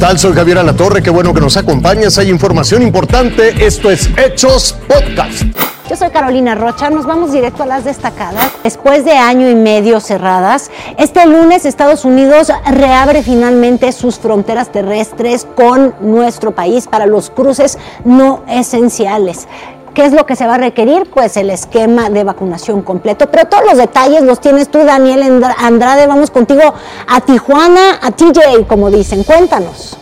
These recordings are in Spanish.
tal? Soy Javier Alatorre, qué bueno que nos acompañas. Hay información importante. Esto es Hechos Podcast. Yo soy Carolina Rocha, nos vamos directo a las destacadas. Después de año y medio cerradas, este lunes Estados Unidos reabre finalmente sus fronteras terrestres con nuestro país para los cruces no esenciales. ¿Qué es lo que se va a requerir? Pues el esquema de vacunación completo. Pero todos los detalles los tienes tú, Daniel Andrade. Vamos contigo a Tijuana, a TJ, como dicen. Cuéntanos.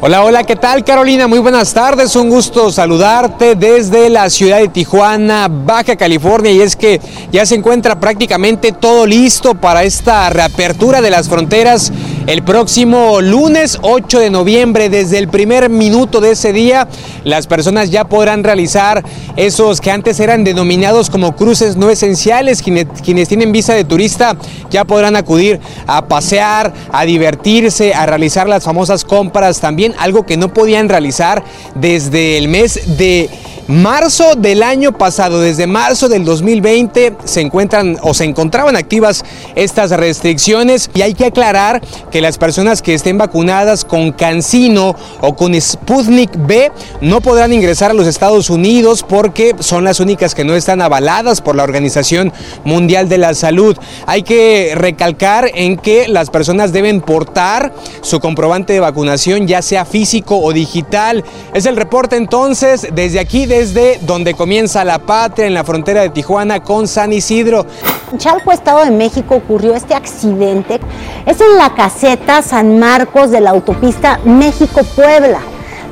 Hola, hola, ¿qué tal Carolina? Muy buenas tardes, un gusto saludarte desde la ciudad de Tijuana, Baja California, y es que ya se encuentra prácticamente todo listo para esta reapertura de las fronteras el próximo lunes 8 de noviembre. Desde el primer minuto de ese día, las personas ya podrán realizar esos que antes eran denominados como cruces no esenciales, quienes, quienes tienen visa de turista ya podrán acudir a pasear, a divertirse, a realizar las famosas compras también algo que no podían realizar desde el mes de marzo del año pasado, desde marzo del 2020, se encuentran o se encontraban activas estas restricciones y hay que aclarar que las personas que estén vacunadas con Cancino o con Sputnik B no podrán ingresar a los Estados Unidos porque son las únicas que no están avaladas por la Organización Mundial de la Salud. Hay que recalcar en que las personas deben portar su comprobante de vacunación, ya sea físico o digital. Es el reporte entonces desde aquí, desde donde comienza la patria, en la frontera de Tijuana con San Isidro. En Chalco, Estado de México, ocurrió este accidente. Es en la caseta San Marcos de la autopista México-Puebla.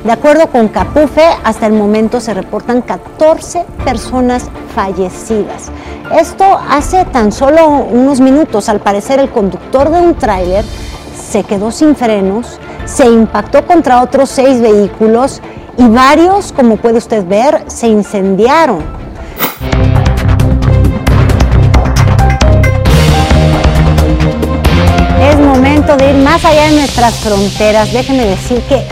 De acuerdo con Capufe, hasta el momento se reportan 14 personas fallecidas. Esto hace tan solo unos minutos. Al parecer, el conductor de un tráiler se quedó sin frenos, se impactó contra otros seis vehículos y varios, como puede usted ver, se incendiaron. Es momento de ir más allá de nuestras fronteras. Déjeme decir que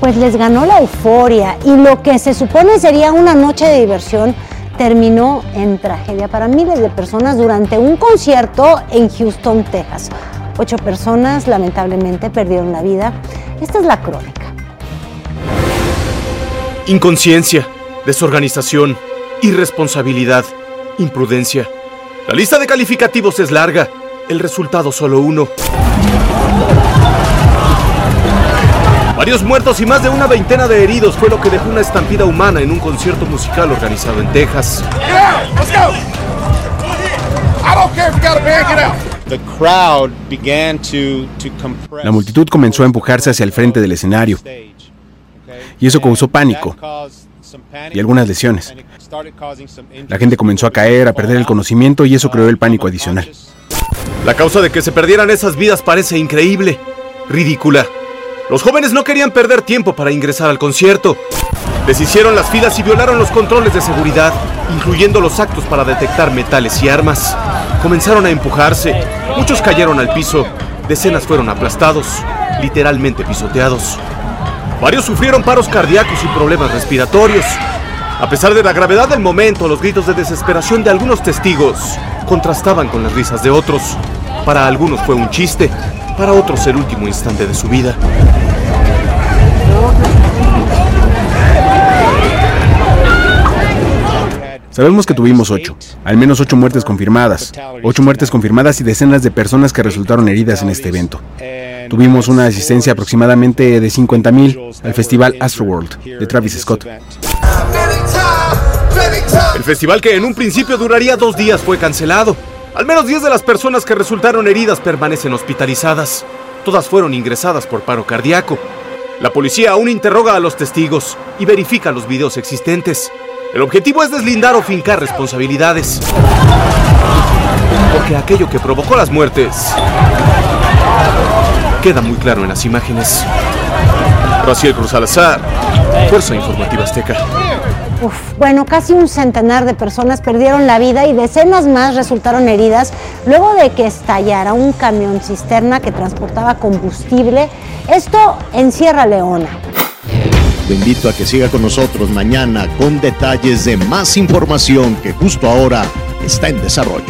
pues les ganó la euforia y lo que se supone sería una noche de diversión terminó en tragedia para miles de personas durante un concierto en Houston, Texas. Ocho personas lamentablemente perdieron la vida. Esta es la crónica. Inconsciencia, desorganización, irresponsabilidad, imprudencia. La lista de calificativos es larga, el resultado solo uno. Varios muertos y más de una veintena de heridos fue lo que dejó una estampida humana en un concierto musical organizado en Texas. La multitud comenzó a empujarse hacia el frente del escenario y eso causó pánico y algunas lesiones. La gente comenzó a caer, a perder el conocimiento y eso creó el pánico adicional. La causa de que se perdieran esas vidas parece increíble, ridícula. Los jóvenes no querían perder tiempo para ingresar al concierto. Deshicieron las filas y violaron los controles de seguridad, incluyendo los actos para detectar metales y armas. Comenzaron a empujarse, muchos cayeron al piso, decenas fueron aplastados, literalmente pisoteados. Varios sufrieron paros cardíacos y problemas respiratorios. A pesar de la gravedad del momento, los gritos de desesperación de algunos testigos contrastaban con las risas de otros. Para algunos fue un chiste, para otros el último instante de su vida. Sabemos que tuvimos ocho, al menos ocho muertes confirmadas, ocho muertes confirmadas y decenas de personas que resultaron heridas en este evento. Tuvimos una asistencia aproximadamente de 50.000 al festival Astroworld de Travis Scott. El festival que en un principio duraría dos días fue cancelado. Al menos 10 de las personas que resultaron heridas permanecen hospitalizadas. Todas fueron ingresadas por paro cardíaco. La policía aún interroga a los testigos y verifica los videos existentes. El objetivo es deslindar o fincar responsabilidades. Porque aquello que provocó las muertes queda muy claro en las imágenes. Raciel Cruz Salazar, Fuerza Informativa Azteca. Uf, bueno, casi un centenar de personas perdieron la vida y decenas más resultaron heridas luego de que estallara un camión cisterna que transportaba combustible. Esto en Sierra Leona. Te invito a que siga con nosotros mañana con detalles de más información que justo ahora está en desarrollo.